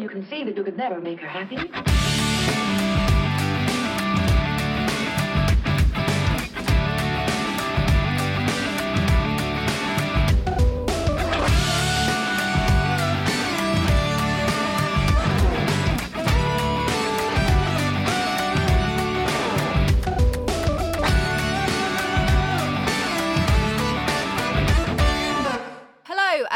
you can see that you could never make her happy.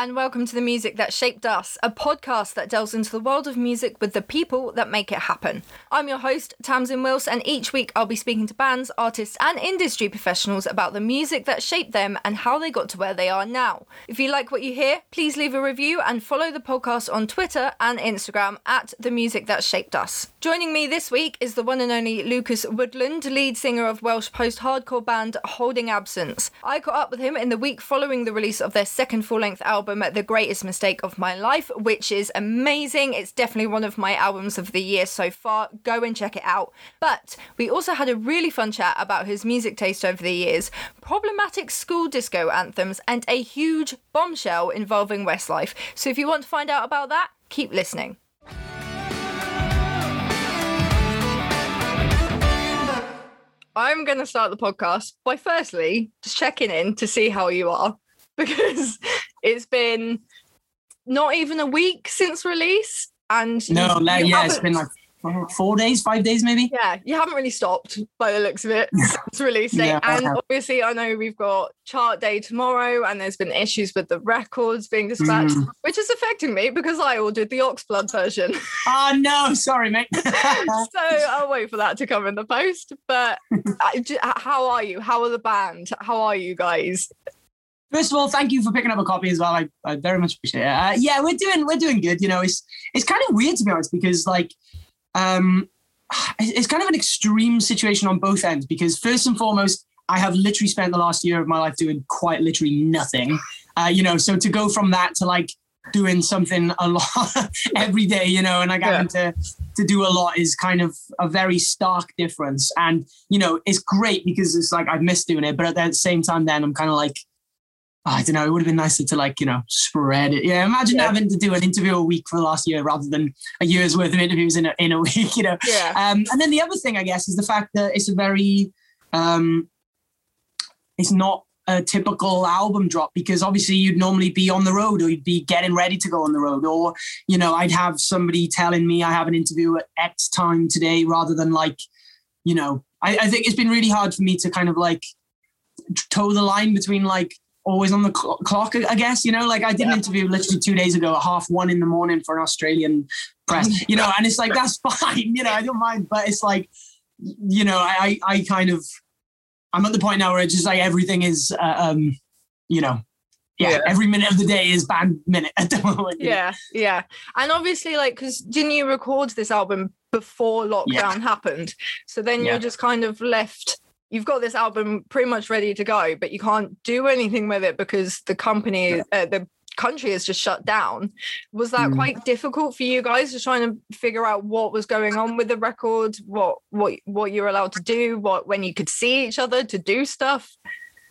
And welcome to The Music That Shaped Us, a podcast that delves into the world of music with the people that make it happen. I'm your host, Tamsin Wills, and each week I'll be speaking to bands, artists, and industry professionals about the music that shaped them and how they got to where they are now. If you like what you hear, please leave a review and follow the podcast on Twitter and Instagram at The Music That Shaped Us. Joining me this week is the one and only Lucas Woodland, lead singer of Welsh post hardcore band Holding Absence. I caught up with him in the week following the release of their second full length album, The Greatest Mistake of My Life, which is amazing. It's definitely one of my albums of the year so far. Go and check it out. But we also had a really fun chat about his music taste over the years, problematic school disco anthems, and a huge bombshell involving Westlife. So if you want to find out about that, keep listening. I'm going to start the podcast by firstly just checking in to see how you are because it's been not even a week since release and No, you- no, you yeah, it's been like four- days, five days maybe. yeah, you haven't really stopped by the looks of it since release date. Yeah, and obviously, I know we've got chart day tomorrow, and there's been issues with the records being dispatched, Mm. which is affecting me because I ordered the Oxblood version. Oh no, sorry, mate. so I'll wait for that to come in the post. But uh, how are you? How are the band? How are you guys? First of all, thank you for picking up a copy as well. I, I very much appreciate it. Uh, yeah, we're doing we're doing good. You know, it's it's kind of weird to be honest because like, um, it's kind of an extreme situation on both ends because first and foremost, I have literally spent the last year of my life doing quite literally nothing. Uh, you know, so to go from that to like doing something a lot every day, you know, and like having to to do a lot is kind of a very stark difference. And you know, it's great because it's like I've missed doing it, but at the same time, then I'm kind of like. I don't know. It would have been nicer to like you know spread it. Yeah, imagine Yeah. having to do an interview a week for the last year rather than a year's worth of interviews in a, in a week. You know. Yeah. Um, and then the other thing, I guess, is the fact that it's a very, um, it's not a typical album drop because obviously you'd normally be on the road or you'd be getting ready to go on the road or you know I'd have somebody telling me I have an interview at X time today rather than like, you know, I, I think it's been really hard for me to kind of like toe the line between like always on the cl- clock, I guess, you know, like I did an interview literally two days ago at half one in the morning for an Australian press, you know, and it's like, that's fine, you know, I don't mind, but it's like, you know, I, I, I kind of, I'm at the point now where it's just like everything is, uh, um, you know, yeah, Yeah. every minute of the day is band minute at the moment. Yeah, yeah. And obviously, like, because didn't you record this album before lockdown Yeah. happened? So then Yeah. you're just kind of left. You've got this album pretty much ready to go, but you can't do anything with it because the company, uh, the country is just shut down. Was that Mm. quite difficult for you guys just trying to figure out what was going on with the record, what what what you're allowed to do, what when you could see each other to do stuff?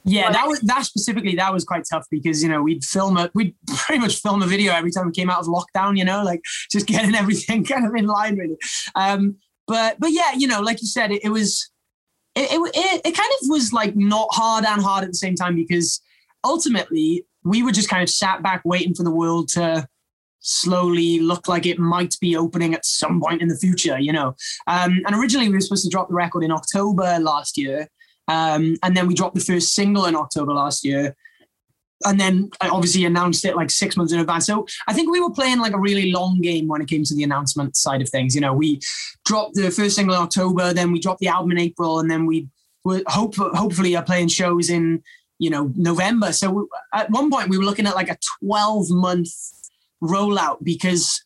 Yeah, that was that specifically that was quite tough because you know we'd film a we'd pretty much film a video every time we came out of lockdown, you know, like just getting everything kind of in line really. Um, but but yeah, you know, like you said, it, it was it, it it it kind of was like not hard and hard at the same time because ultimately we were just kind of sat back waiting for the world to slowly look like it might be opening at some point in the future, you know. Um, and originally we were supposed to drop the record in October last year. Um, and then we dropped the first single in October last year. And then I obviously announced it like six months in advance. So I think we were playing like a really long game when it came to the announcement side of things. You know, we dropped the first single in October, then we dropped the album in April, and then we were hope hopefully are playing shows in you know November. So at one point we were looking at like a 12 month rollout because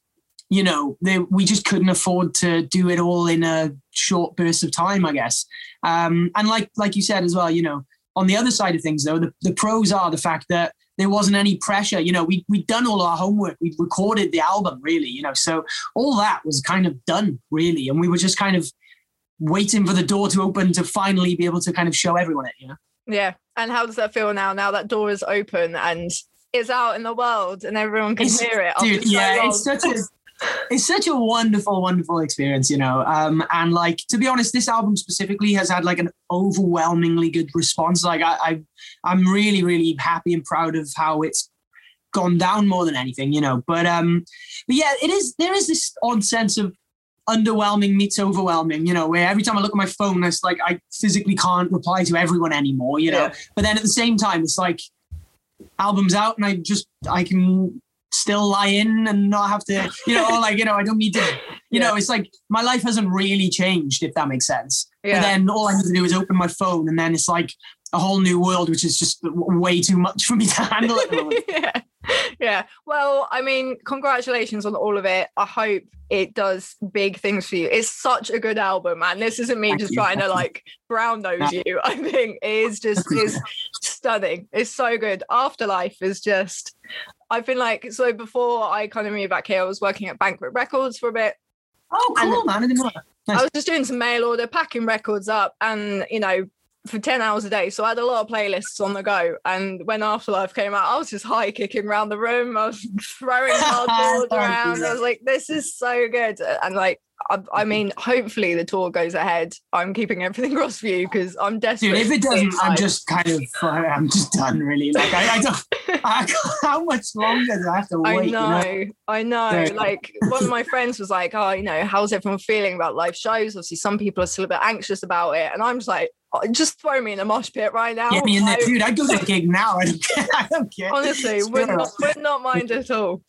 you know they, we just couldn't afford to do it all in a short burst of time, I guess. Um, and like like you said as well, you know, on the other side of things though, the, the pros are the fact that there wasn't any pressure. You know, we we'd done all our homework, we'd recorded the album really, you know, so all that was kind of done really, and we were just kind of waiting for the door to open to finally be able to kind of show everyone it. You know. Yeah. And how does that feel now? Now that door is open and is out in the world and everyone can It's- hear it. dude yeah long? it's such a it's such a wonderful, wonderful experience, you know. Um, and like to be honest, this album specifically has had like an overwhelmingly good response. Like I, I I'm really, really happy and proud of how it's gone down more than anything, you know. But um, but yeah, it is there is this odd sense of underwhelming meets overwhelming, you know, where every time I look at my phone, it's like I physically can't reply to everyone anymore, you know. Yeah. But then at the same time, it's like albums out and I just I can still lie in and not have to, you know, like, you know, I don't need to, you Yeah. know, it's like my life hasn't really changed, if that makes sense. Yeah. But then all I need to do is open my phone and then it's like a whole new world, which is just way too much for me to handle at the moment. yeah. Yeah. Well, I mean, congratulations on all of it. I hope it does big things for you. It's such a good album, and this isn't me Thank just you, trying to like brown nose Yeah. you. I think it is just is stunning. It's so good. Afterlife is just I've been like so before I kind of moved back here, I was working at Banquet Records for a bit. Oh, cool, And- man. I didn't know that. Nice. I was just doing some mail order, packing records up, and you know, for 10 hours a day. So I had a lot of playlists on the go. And when Afterlife came out, I was just high kicking around the room. I was throwing cardboard around. I was like, this is so good. And like, I, I mm-hmm. mean, hopefully the tour goes ahead. I'm keeping everything crossed for you because I'm desperate. Dude, if it doesn't, I'm just kind of, I'm just done, really. Like, I, I don't, how much longer do I have to wait? I you know, I know. Yeah. Like one of my friends was like, "Oh, you know, how's everyone feeling about live shows?" Obviously, some people are still a bit anxious about it, and I'm just like, "Oh, "Just throw me in a mosh pit right now." Get me in there, dude. I'd go to a gig now. I don't care. I don't care. Honestly, it. not, would not mind at all.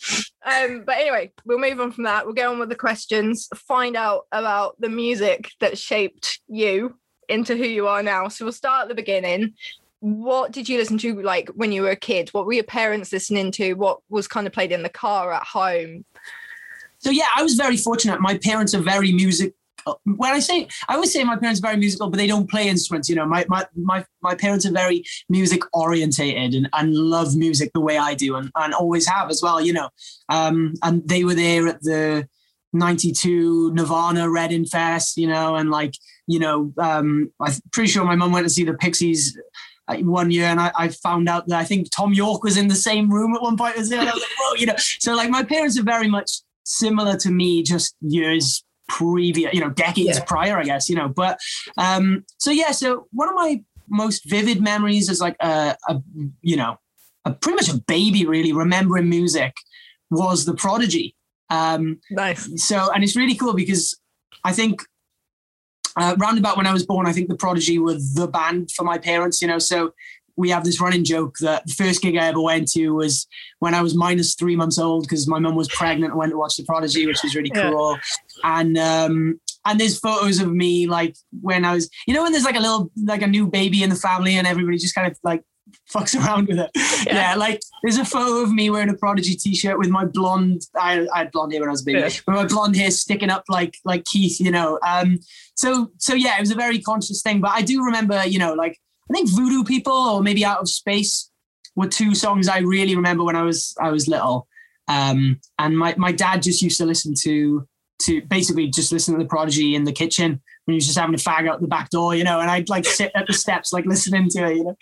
Um, but anyway, we'll move on from that. We'll go on with the questions, find out about the music that shaped you into who you are now. So we'll start at the beginning. What did you listen to like when you were a kid? What were your parents listening to? What was kind of played in the car at home? So yeah, I was very fortunate. My parents are very music. When I say, I always say my parents are very musical, but they don't play instruments. You know, my my my, my parents are very music orientated and, and love music the way I do, and, and always have as well. You know, um, and they were there at the '92 Nirvana Reading Fest. You know, and like you know, um, I'm pretty sure my mum went to see the Pixies uh, one year, and I, I found out that I think Thom Yorke was in the same room at one point as him. I was like, whoa, you know. So like my parents are very much similar to me, just years previous, you know, decades Yeah. prior, I guess, you know. But um, so yeah, so one of my most vivid memories is like a, a you know, a pretty much a baby really remembering music was the Prodigy. Um, Nice. so and it's really cool because I think uh, round about when I was born, I think the Prodigy were the band for my parents. You know, so we have this running joke that the first gig I ever went to was when I was minus three months old because my mum was pregnant and went to watch the Prodigy, which was really Yeah. cool. And um, and there's photos of me like when I was, you know, when there's like a little like a new baby in the family and everybody just kind of like fucks around with it. Yeah. Yeah, like there's a photo of me wearing a Prodigy t-shirt with my blonde. I, I had blonde hair when I was a baby, Yeah. but my blonde hair sticking up like like Keith, you know. Um, so so yeah, it was a very conscious thing. But I do remember, you know, like I think Voodoo People or maybe Out of Space were two songs I really remember when I was I was little. Um, and my my dad just used to listen to to basically just listen to the Prodigy in the kitchen when he was just having a fag out the back door, you know. And I'd like sit at the steps like listening to it, you know.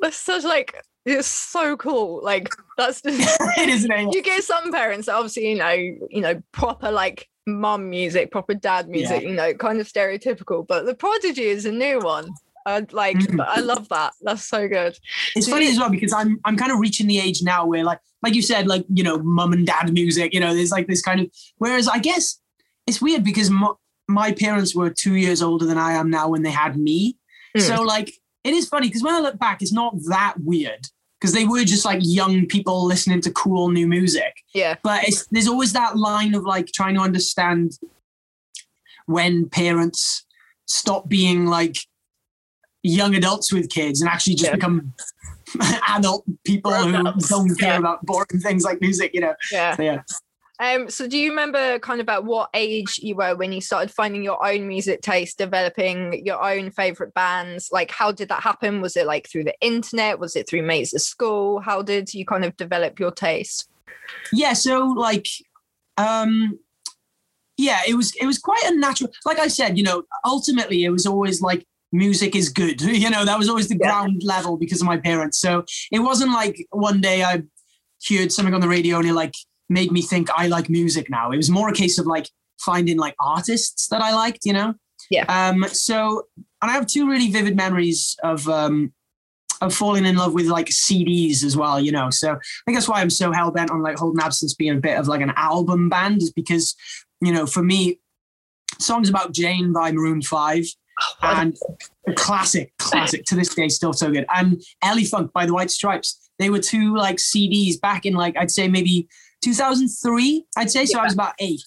That's such like it's so cool. Like that's just it isn't it? you get some parents that obviously you know you know proper like mum music proper dad music you know kind of stereotypical but the prodigy is a new one i like Mhm. i love that that's so good It's funny as well because I'm I'm kind of reaching the age now where like like you said like you know mum and dad music you know there's like this kind of whereas I guess it's weird because mo- my parents were two years older than I am now when they had me Mm. so like it is funny because when I look back it's not that weird because they were just like young people listening to cool new music yeah but it's there's always that line of like trying to understand when parents stop being like young adults with kids and actually just Yeah. become adult people who Grown-ups, don't care yeah. about boring things like music, you know. yeah So yeah. Um so do you remember kind of at what age you were when you started finding your own music taste developing your own favorite bands like how did that happen was it like through the internet was it through mates at school how did you kind of develop your taste Yeah, so like um yeah, it was it was quite a natural like I said, you know, ultimately it was always like music is good. You know, that was always the Yeah. ground level because of my parents. So it wasn't like one day I heard something on the radio and it like made me think I like music now. It was more a case of like finding like artists that I liked, you know? Yeah. Um, so, and I have two really vivid memories of, um, of falling in love with like CDs as well, you know. So I think that's why I'm so hell bent on like Holding Absence being a bit of like an album band, is because, you know, for me, songs about Jane by Maroon 5 and a classic, classic to this day, still so good. And Elephunk by the White Stripes. They were two like CDs back in like I'd say maybe 2003. I'd say so. I was about eight.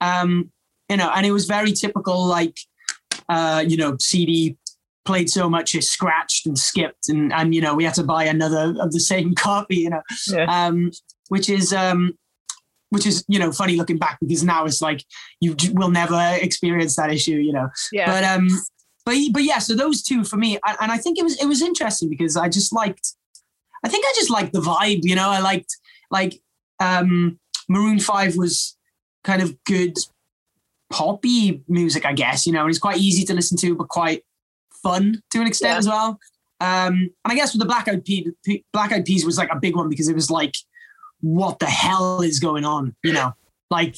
Um, you know, and it was very typical like uh, you know CD played so much it scratched and skipped and and you know we had to buy another of the same copy. You know, Yeah. um, which is um, which is you know funny looking back because now it's like you will never experience that issue. You know, Yeah. but um, but but yeah. So those two for me, and, and I think it was it was interesting because I just liked. I think I just liked the vibe. You know, I liked like um, Maroon Five was kind of good poppy music, I guess. You know, and it's quite easy to listen to, but quite fun to an extent Yeah. as well. Um, and I guess with the Black Eyed Peas, Black Eyed Peas was like a big one because it was like, what the hell is going on? You know, like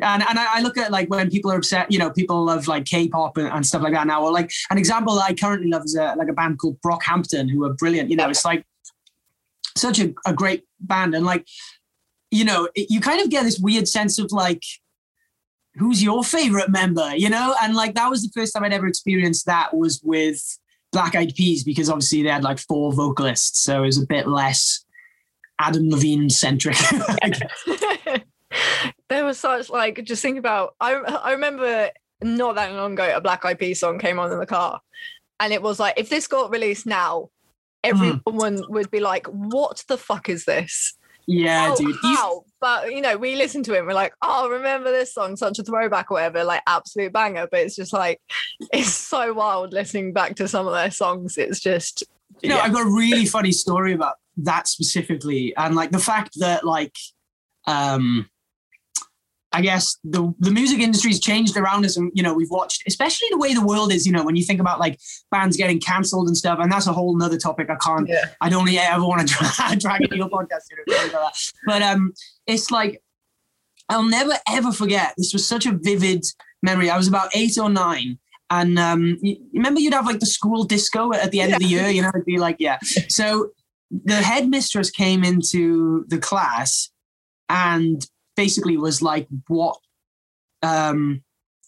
and and I, I look at like when people are upset, you know, people love like K-pop and, and stuff like that now. Or like an example that I currently love is a, like a band called Brockhampton, who are brilliant. You know, it's like such a, a great band, and like you know, it, you kind of get this weird sense of like, who's your favorite member? You know, and like that was the first time I'd ever experienced that was with Black Eyed Peas because obviously they had like four vocalists, so it was a bit less Adam Levine centric. there was such like just think about I I remember not that long ago a Black Eyed Peas song came on in the car, and it was like if this got released now, hmm. everyone would be like, "What the fuck is this?" Yeah, dude. How? But you know, we listen to it we're like, "Oh, remember this song? Such a throwback, or whatever." Like absolute banger. But it's just like it's so wild listening back to some of their songs. It's just You know, yeah. I've got a really funny story about that specifically, and like the fact that like, um, I guess the the music industry's changed around us, and you know we've watched, especially the way the world is. You know, when you think about like bands getting cancelled and stuff, and that's a whole nother topic. I can't, Yeah. I don't ever want to drag, drag into your podcast. You know. But um, it's like I'll never ever forget. This was such a vivid memory. I was about eight or nine. And um, you remember you'd have like the school disco at the end of the year, you know, it'd be like, yeah. So the headmistress came into the class and basically was like, what, um,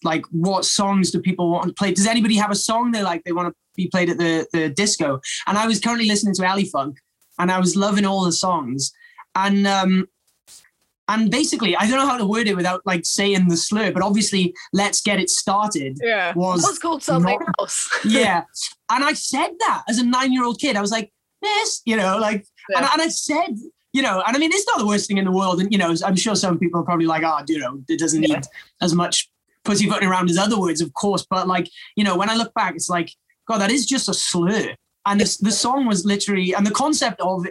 like what songs do people want to play? Does anybody have a song they like they want to be played at the the disco? And I was currently listening to Elephunk, and I was loving all the songs, and um, and basically I don't know how to word it without like saying the slur, but obviously let's get it started yeah, was was called something not- else. yeah. And I said that as a nine year old kid. I was like, this, you know, like, and, and I said, you know, and I mean, it's not the worst thing in the world. And, you know, I'm sure some people are probably like, oh, you oh, know, it doesn't Yeah. need as much pussyfooting around as other words, of course. But like, you know, when I look back, it's like, God, that is just a slur. And this, the song was literally, and the concept of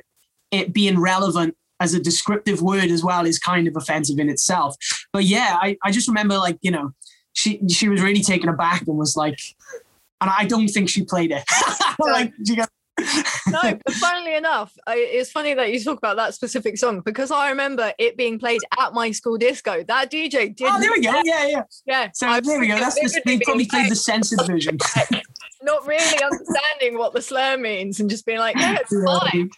it being relevant as a descriptive word as well is kind of offensive in itself. But yeah, I, I just remember like, you know, she she was really taken aback and was like, and I don't think she played it. like she got, no, but funnily enough, I, it's funny that you talk about that specific song because I remember it being played at my school disco. That DJ did. oh, there we go. Yeah, yeah. Yeah, So I there we go. That's the, they probably being played the censored version. not really understanding what the slur means and just being like, "Yeah, it's fine."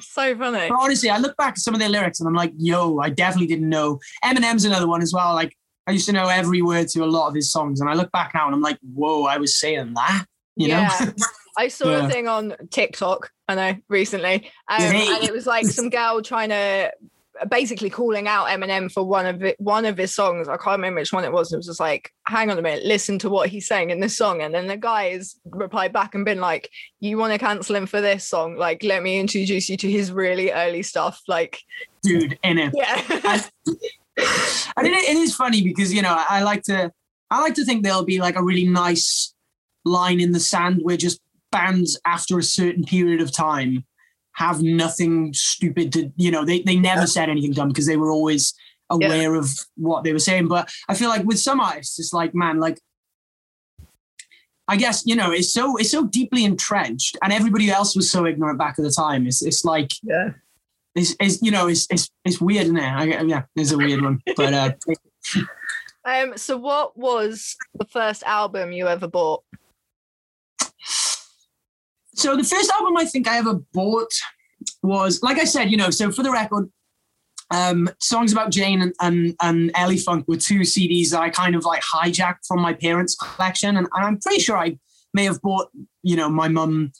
so funny. But honestly, I look back at some of their lyrics and I'm like, yo, I definitely didn't know. Eminem's another one as well. Like I used to know every word to a lot of his songs, and I look back now and I'm like, whoa, I was saying that. You know? I saw Yeah. a thing on TikTok, I know, recently, um, and it was like some girl trying to basically calling out Eminem for one of it, one of his songs. I can't remember which one it was. It was just like, hang on a minute, listen to what he's saying in this song. And then the guy has replied back and been like, You want to cancel him for this song? Like, let me introduce you to his really early stuff. Like, dude, in it. yeah. I mean, it, it is funny because you know I, I like to I like to think there'll be like a really nice line in the sand where just bands after a certain period of time have nothing stupid to you know they they never said anything dumb because they were always aware of what they were saying. But I feel like with some artists, it's like man, like I guess you know it's so it's so deeply entrenched, and everybody else was so ignorant back at the time. It's it's like yeah. it's, is you know, it's, it's, it's weird, isn't it? I, yeah, it's a weird one. But uh, Um, so what was the first album you ever bought? So the first album I think I ever bought was, like I said, you know, so for the record, um, songs about Jane and, and, and Elephunk were two CDs that I kind of like hijacked from my parents' collection. And, and I'm pretty sure I may have bought, you know, my mum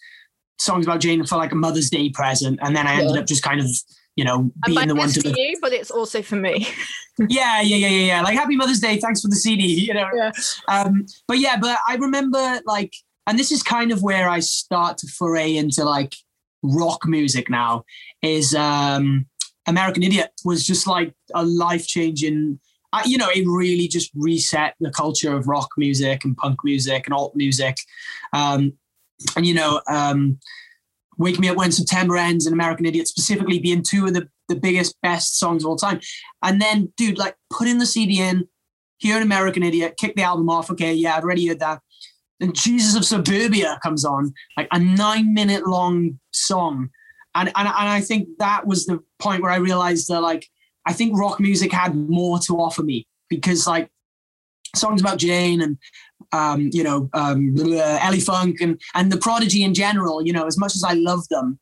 songs about Jane for like a Mother's Day present. And then I ended Yeah. up just kind of, you know, being the one to for you, but it's also for me. yeah, yeah, yeah, yeah, yeah. Like Happy Mother's Day. Thanks for the CD. You know. Yeah. Um, but yeah, but I remember like, and this is kind of where I start to foray into like rock music now. Is um, American Idiot was just like a life changing. I, you know, it really just reset the culture of rock music and punk music and alt music. Um, and you know, um, Wake Me Up When September Ends and American Idiot specifically being two of the, the biggest, best songs of all time. And then, dude, like putting the CD in, hear an American Idiot, kick the album off. Okay, yeah, I've already heard that. Then Jesus of Suburbia comes on, like a nine minute long song. And, and, and I think that was the point where I realized that, like, I think rock music had more to offer me because, like, songs about Jane and um, you know, um, Elephunk and and the Prodigy in general. You know, as much as I love them,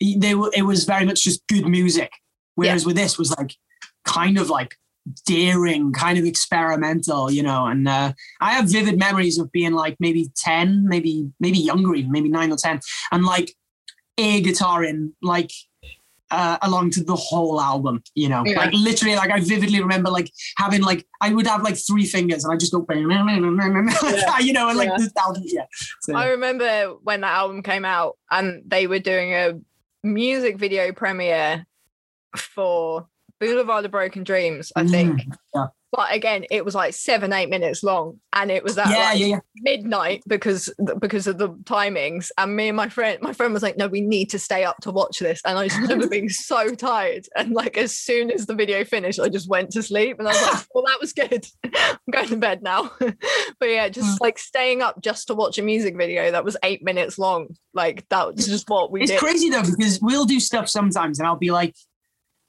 they were it was very much just good music. Whereas with this was like kind of like daring, kind of experimental. You know, and uh, I have vivid memories of being like maybe ten, maybe maybe younger, even maybe nine or ten, and like air guitaring like uh, along to the whole album, you know, Yeah. like literally, like I vividly remember like having like I would have like three fingers and I just go, you know, and like Yeah. this album, yeah. So, I remember when that album came out and they were doing a music video premiere for Boulevard of Broken Dreams, I think. Mm, yeah. But again, it was like seven, eight minutes long, and it was at yeah, like yeah, midnight because because of the timings. And me and my friend, my friend was like, "No, we need to stay up to watch this." And I just remember being so tired. And like as soon as the video finished, I just went to sleep. And I was like, "Well, that was good. I'm going to bed now." but yeah, Mm. just like staying up just to watch a music video that was eight minutes long. Like that was just what we It's did. crazy though because we'll do stuff sometimes and I'll be like,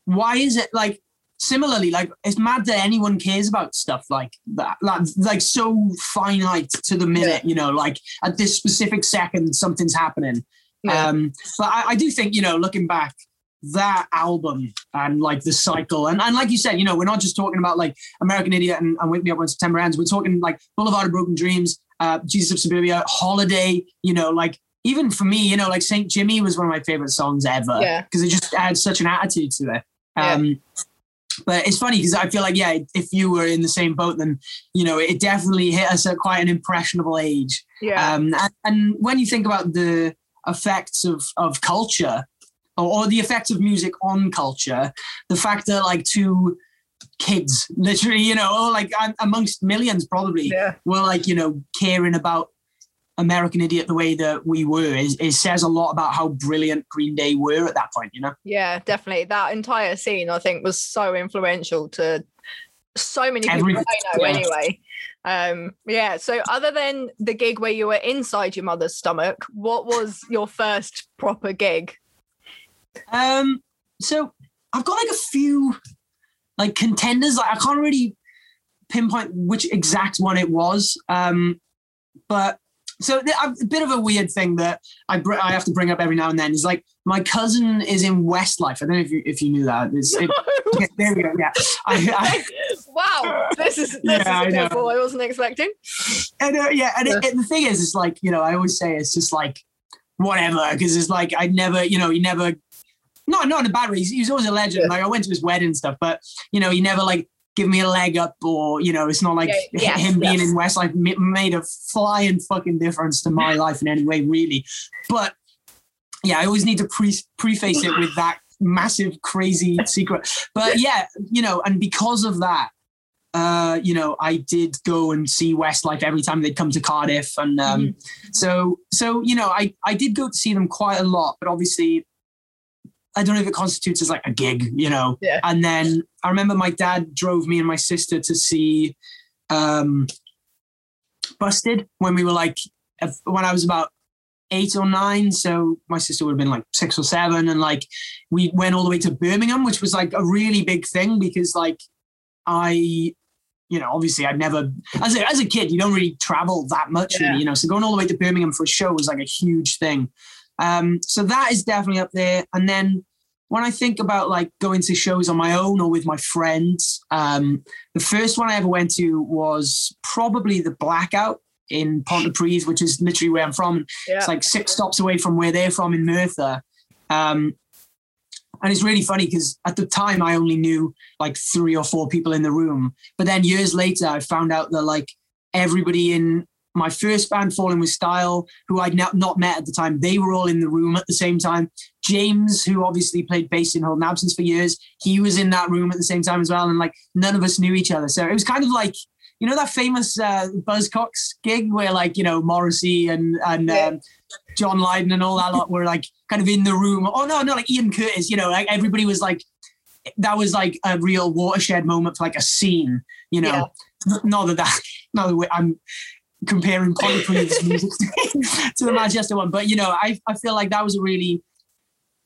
why is it like? Similarly, like it's mad that anyone cares about stuff like that, like, like so finite to the minute, you know, like at this specific second something's happening. Yeah. Um, but I, I do think, you know, looking back, that album and like the cycle, and, and like you said, you know, we're not just talking about like American Idiot and, and Wake Me Up When September Ends. We're talking like Boulevard of Broken Dreams, uh, Jesus of Suburbia, Holiday, you know, like even for me, you know, like St. Jimmy was one of my favorite songs ever Yeah. because it just had such an attitude to it. Yeah. Um, But it's funny because I feel like, yeah, if you were in the same boat, then, you know, it definitely hit us at quite an impressionable age. yeah. Um, and, and when you think about the effects of, of culture or, or the effects of music on culture, the fact that like two kids, literally, you know, like amongst millions probably, yeah. were like, you know, caring about American Idiot the way that we were is, is says a lot about how brilliant Green Day were at that point, you know? Yeah, definitely. That entire scene, I think, was so influential to so many people Every- I know yeah. anyway. Um, yeah. So other than the gig where you were inside your mother's stomach, what was your first proper gig? Um, so I've got like a few like contenders. Like I can't really pinpoint which exact one it was. Um, but so a bit of a weird thing that I br- I have to bring up every now and then is like my cousin is in Westlife. I don't know if you if you knew that. It's, it, yeah, there we go. Yeah, I, wow, this is this Yeah, I is a curveball I wasn't expecting. I, and uh, yeah, and it, it- the thing is, it's like you know I always say it's just like whatever because it's like I never you know he never not not in a bad way. He's, he was always a legend. Yeah. Like I went to his wedding and stuff, but you know he never like give me a leg up or you know it's not like Yeah, yes, him being yes. in Westlife ma- made a flying fucking difference to my life in any way really. But yeah, I always need to pre- preface it with that massive crazy secret. But yeah, you know, and because of that. Uh, you know, I did go and see Westlife every time they'd come to Cardiff, and um, Mm-hmm. so so you know, I I did go to see them quite a lot, but obviously, I don't know if it constitutes as like a gig, you know. Yeah. And then I remember my dad drove me and my sister to see um, Busted when we were like, when I was about eight or nine. So my sister would have been like six or seven. And like we went all the way to Birmingham, which was like a really big thing because like I, you know, obviously I'd never, as a, as a kid, you don't really travel that much, Yeah. really, you know. So going all the way to Birmingham for a show was like a huge thing. Um, so that is definitely up there. And then when I think about like going to shows on my own or with my friends, um, the first one I ever went to was probably the Blackout in Pontypridd, which is literally where I'm from. Yeah. It's like six stops away from where they're from in Merthyr. Um, and it's really funny because at the time I only knew like three or four people in the room. But then years later, I found out that like everybody in my first band, Falling with Style, who I'd not, met at the time, they were all in the room at the same time. James, who obviously played bass in Holding Absence for years, he was in that room at the same time as well. And like none of us knew each other. So it was kind of like, you know, that famous uh, Buzzcocks gig where like, you know, Morrissey and, and Yeah. um, John Lydon and all that lot were like kind of in the room. Oh, no, no, like Ian Curtis, you know, like everybody was like, that was like a real watershed moment for like a scene, you know. Not that that, not that I'm comparing Pontypridd's music to, the Manchester one, but you know, I I feel like that was a really,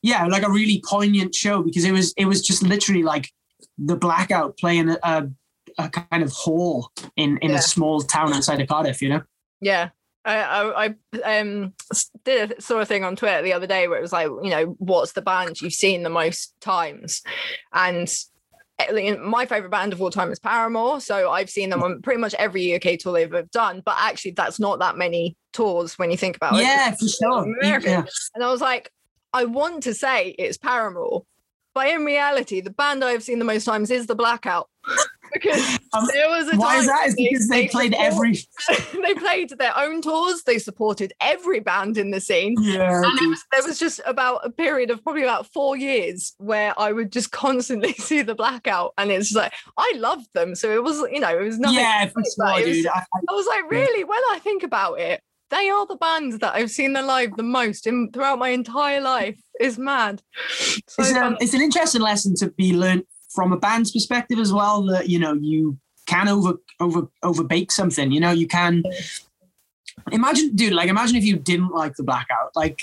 yeah, like a really poignant show because it was it was just literally like the blackout playing a, a, a kind of hall in in Yeah. a small town outside of Cardiff, you know. Yeah. I, I, I um did a, saw a thing on Twitter the other day where it was like, you know, what's the band you've seen the most times? And my favorite band of all time is Paramore. So I've seen them hmm. on pretty much every UK tour they've ever done. But actually, that's not that many tours when you think about it. Yeah, for sure. American. Yeah. And I was like, I want to say it's Paramore. But in reality, the band I've seen the most times is the Blackout. because Um, there was a Why time is that? Is because they played support- every. they played their own tours. They supported every band in the scene. Yeah. And it was, there was just about a period of probably about four years where I would just constantly see the blackout, and it's just like I loved them. So it was, you know, it was nothing. Yeah, for sure, dude. I, I- was like, really? When I think about it, they are the bands that I've seen the live the most in throughout my entire life. Is mad. So it's, um, it's an interesting lesson to be learned from a band's perspective as well. That you know you can over over overbake something. You know you can. Imagine, dude. Like imagine if you didn't like the blackout. Like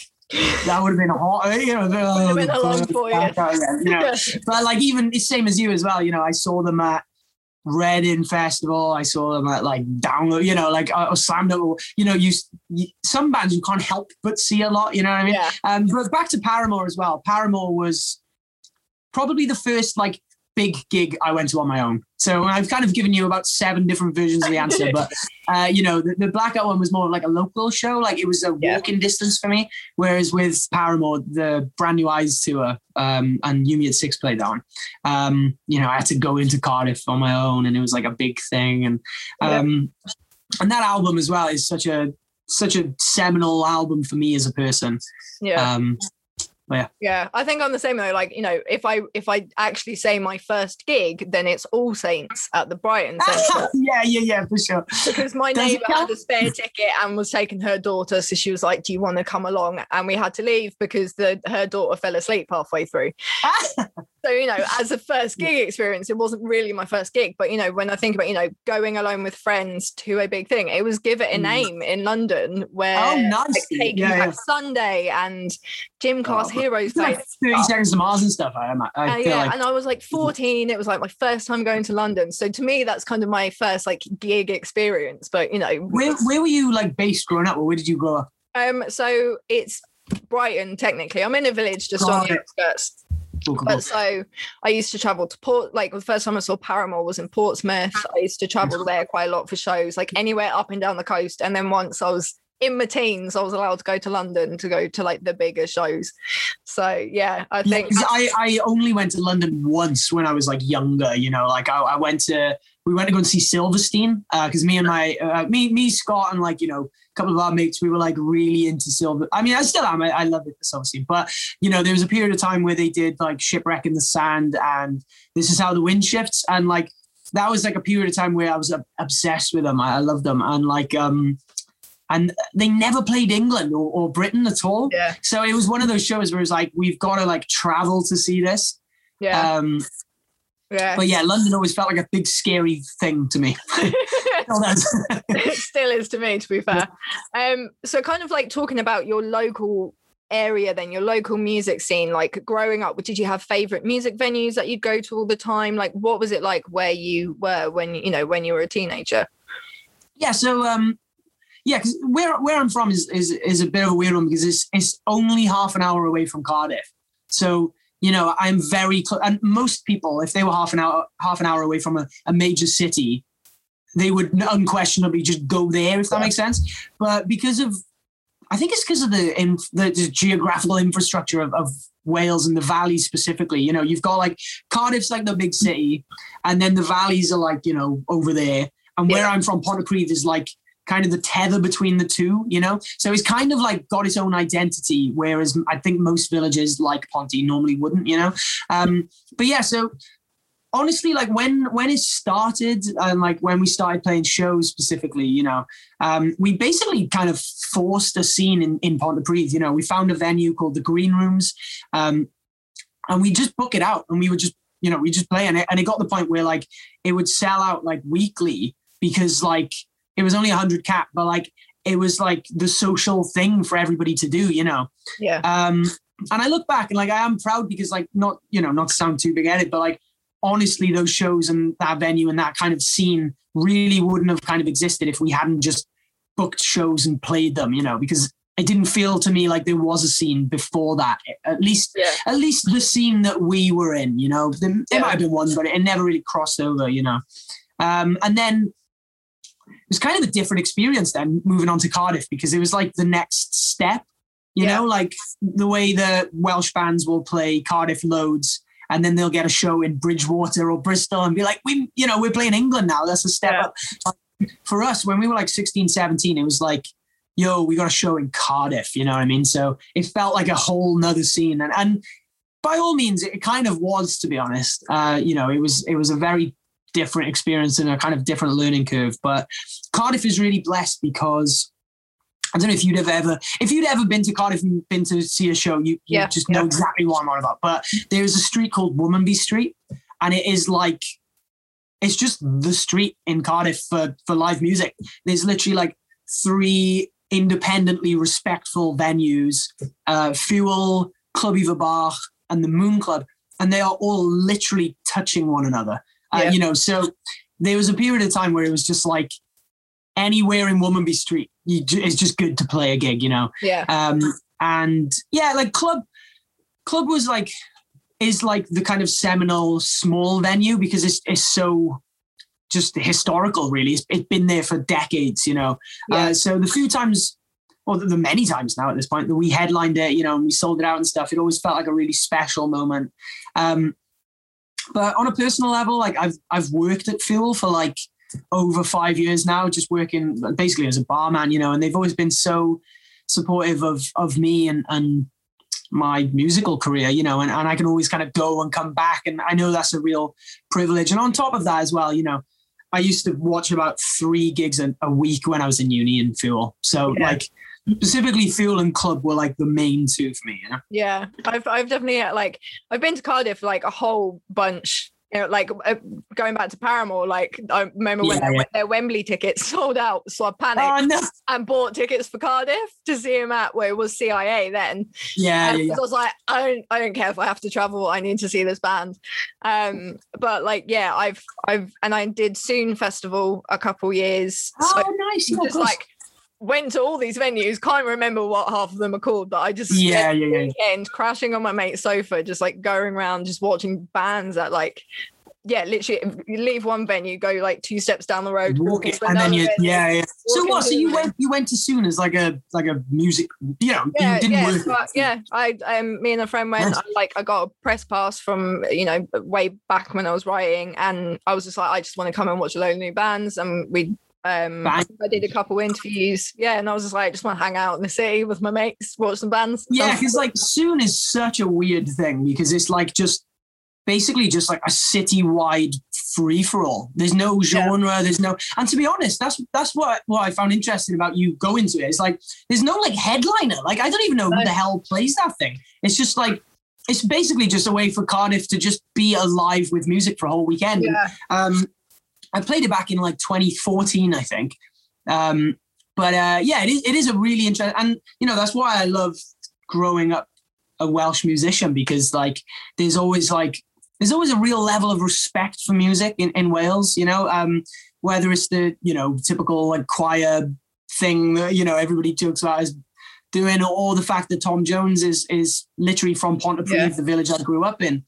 that would have been a hot. You know, have been a long years. Blackout, you know. but like even it's same as you as well. You know, I saw them at Reading Festival. I saw them at like Download. You know, like or Slam Dunk. You know, you, you some bands you can't help but see a lot. You know what I mean? yeah, Um, but back to Paramore as well. Paramore was probably the first like big gig I went to on my own. So I've kind of given you about seven different versions of the answer, but uh, you know, the, the Blackout one was more like a local show. Like it was a Yeah. walking distance for me. Whereas with Paramore, the Brand New Eyes tour um, and You Me at Six played that one. Um, you know, I had to go into Cardiff on my own, and it was like a big thing. And um, and that album as well is such a such a seminal album for me as a person. yeah. Um, Yeah, I think I'm the same though. Like, you know, if I if I actually say my first gig, then it's All Saints at the Brighton Centre yeah, yeah, yeah, for sure. because my Does neighbour had a spare ticket and was taking her daughter, so she was like, "Do you want to come along?" And we had to leave because the her daughter fell asleep halfway through. So you know, as a first gig experience, it wasn't really my first gig, but you know, when I think about you know going alone with friends to a big thing, it was Give It a Mm. Name in London where Oh, nice, like. Taking Yeah, Back yeah. Sunday and Gym Class Oh, Heroes like played 30 seconds to Mars and stuff. I, I Uh, yeah, like. and I was like 14. It was like my first time going to London. So to me, that's kind of my first like gig experience. But you know, Where, where were you like based growing up, or where did you grow up? um, so it's Brighton technically. I'm in a village just on Got the outskirts. But so I used to travel to Port. Like the first time I saw Paramore was in Portsmouth. I used to travel there quite a lot for shows, like anywhere up and down the coast. And then once I was in my teens, I was allowed to go to London to go to like the bigger shows. So yeah, I Yeah, I, I only went to London once when I was like younger, you know, like I, I went to, we went to go and see Silverstein because me and my, uh, me, me, Scott, and like, you know, a couple of our mates, we were like really into Silver. I mean, I still am. I, I love it, Silverstein. But, you know, there was a period of time where they did like Shipwreck in the Sand and This is How the Wind Shifts. And like, that was like a period of time where I was uh, obsessed with them. I, I loved them. And like, um, and they never played England or, or Britain at all. yeah, So it was one of those shows where it was like, we've got to like travel to see this. yeah. Um, Yeah. But yeah, London always felt like a big scary thing to me. It still is to me, to be fair. Um, so kind of like talking about your local area then your local music scene like growing up did you have favorite music venues that you'd go to all the time like what was it like where you were when you know when you were a teenager yeah so um yeah because where where i'm from is, is is a bit of a weird one because it's it's only half an hour away from cardiff so you know i'm very close and most people if they were half an hour half an hour away from a, a major city they would unquestionably just go there if that makes sense but because of I think it's because of the, in, the, the geographical infrastructure of, of Wales and the valleys specifically. You know, you've got like Cardiff's like the big city, and then the valleys are like you know over there. And where yeah. I'm from, Pontypridd is like kind of the tether between the two. You know, so it's kind of like got its own identity, whereas I think most villages like Ponty normally wouldn't. You know, um, but yeah, so honestly, like when when it started and like when we started playing shows specifically, you know, um, we basically kind of forced a scene in in Pontypridd. You know, we found a venue called the Green Rooms, um, and we just book it out, and we would just you know we just play, and it, and it got the point where like it would sell out like weekly because like it was only a hundred cap, but like it was like the social thing for everybody to do, you know. Yeah. Um, and I look back and like I am proud because like not you know not to sound too big headed, but like honestly, those shows and that venue and that kind of scene really wouldn't have kind of existed if we hadn't just booked shows and played them, you know, because it didn't feel to me like there was a scene before that. At least, yeah. at least the scene that we were in, you know, there, there yeah. might have been one, but it never really crossed over, you know. Um, and then was kind of a different experience then moving on to Cardiff because it was like the next step, you yeah. know, like the way the Welsh bands will play Cardiff loads and then they'll get a show in Bridgewater or Bristol and be like, we, you know, we're playing England now. That's a step yeah. up. For us, when we were like 16, 17, it was like, yo, we got a show in Cardiff, you know what I mean? So it felt like a whole nother scene. And, and by all means, it kind of was, to be honest. Uh, you know, it was, it was a very different experience and a kind of different learning curve. But Cardiff is really blessed because I don't know if you'd have ever, if you'd ever been to Cardiff and been to see a show, you, you yeah, just know yeah. exactly what I'm on about. But there's a street called Womanby Street, and it is like, it's just the street in Cardiff for, for live music. There's literally like three independently respectful venues uh, Fuel, Clwb Ifor Bach, and the Moon Club. And they are all literally touching one another. Uh. You know, so there was a period of time where it was just like, anywhere in Womanby Street, you, it's just good to play a gig, you know. Yeah. Um, and yeah, like club, club was like is like the kind of seminal small venue because it's it's so just historical. Really, it's, it's been there for decades, you know. Yeah. Uh, so the few times. Or the, the many times now at this point that we headlined it, you know, and we sold it out and stuff. It always felt like a really special moment. Um, but on a personal level, like I've I've worked at Fuel for like over five years now, just working basically as a barman, you know, and they've always been so supportive of of me and and my musical career, you know, and, and I can always kind of go and come back. And I know that's a real privilege. And on top of that as well, you know, I used to watch about three gigs a, a week when I was in uni and Fuel. So yeah. like specifically Fuel and Club were like the main two for me, know? Yeah. I've I've definitely like I've been to Cardiff like a whole bunch you know, like uh, going back to Paramore, like I remember when yeah, their, yeah. their, Wembley tickets sold out, so I panicked oh, no. and bought tickets for Cardiff to see him at where it was CIA then. Yeah, yeah, I was like, I don't, I don't care if I have to travel. I need to see this band. Um, but like, yeah, I've, I've, and I did Sŵn Festival a couple years. Oh, so nice! Just like went to all these venues, can't remember what half of them are called, but I just yeah, yeah, yeah. weekend crashing on my mate's sofa, just like going around, just watching bands at like yeah, literally you leave one venue, go like two steps down the road, walk it, and then you venue, yeah, yeah. So what? So you went you went to Sŵn as like a like a music, you know, yeah, you didn't yeah, work. So, yeah. I um me and a friend went. I, like I got a press pass from you know way back when I was writing, and I was just like I just want to come and watch a load of new bands, and we um, I did a couple interviews, yeah, and I was just like, I just want to hang out in the city with my mates, watch some bands. Yeah, because like Sŵn is such a weird thing because it's like just basically just like a city-wide free for all. There's no genre. Yeah. There's no, and to be honest, that's that's what what I found interesting about you going to it. It's like there's no like headliner. Like I don't even know who the hell plays that thing. It's just like it's basically just a way for Cardiff to just be alive with music for a whole weekend. Yeah. Um, I played it back in like 2014, I think. Um, but uh, yeah, it is, it is a really interesting, and you know that's why I love growing up a Welsh musician because like there's always like there's always a real level of respect for music in, in Wales. You know, um, whether it's the you know typical like choir thing that you know everybody talks about is doing, or the fact that Tom Jones is is literally from Pontypridd, Yeah. the village I grew up in.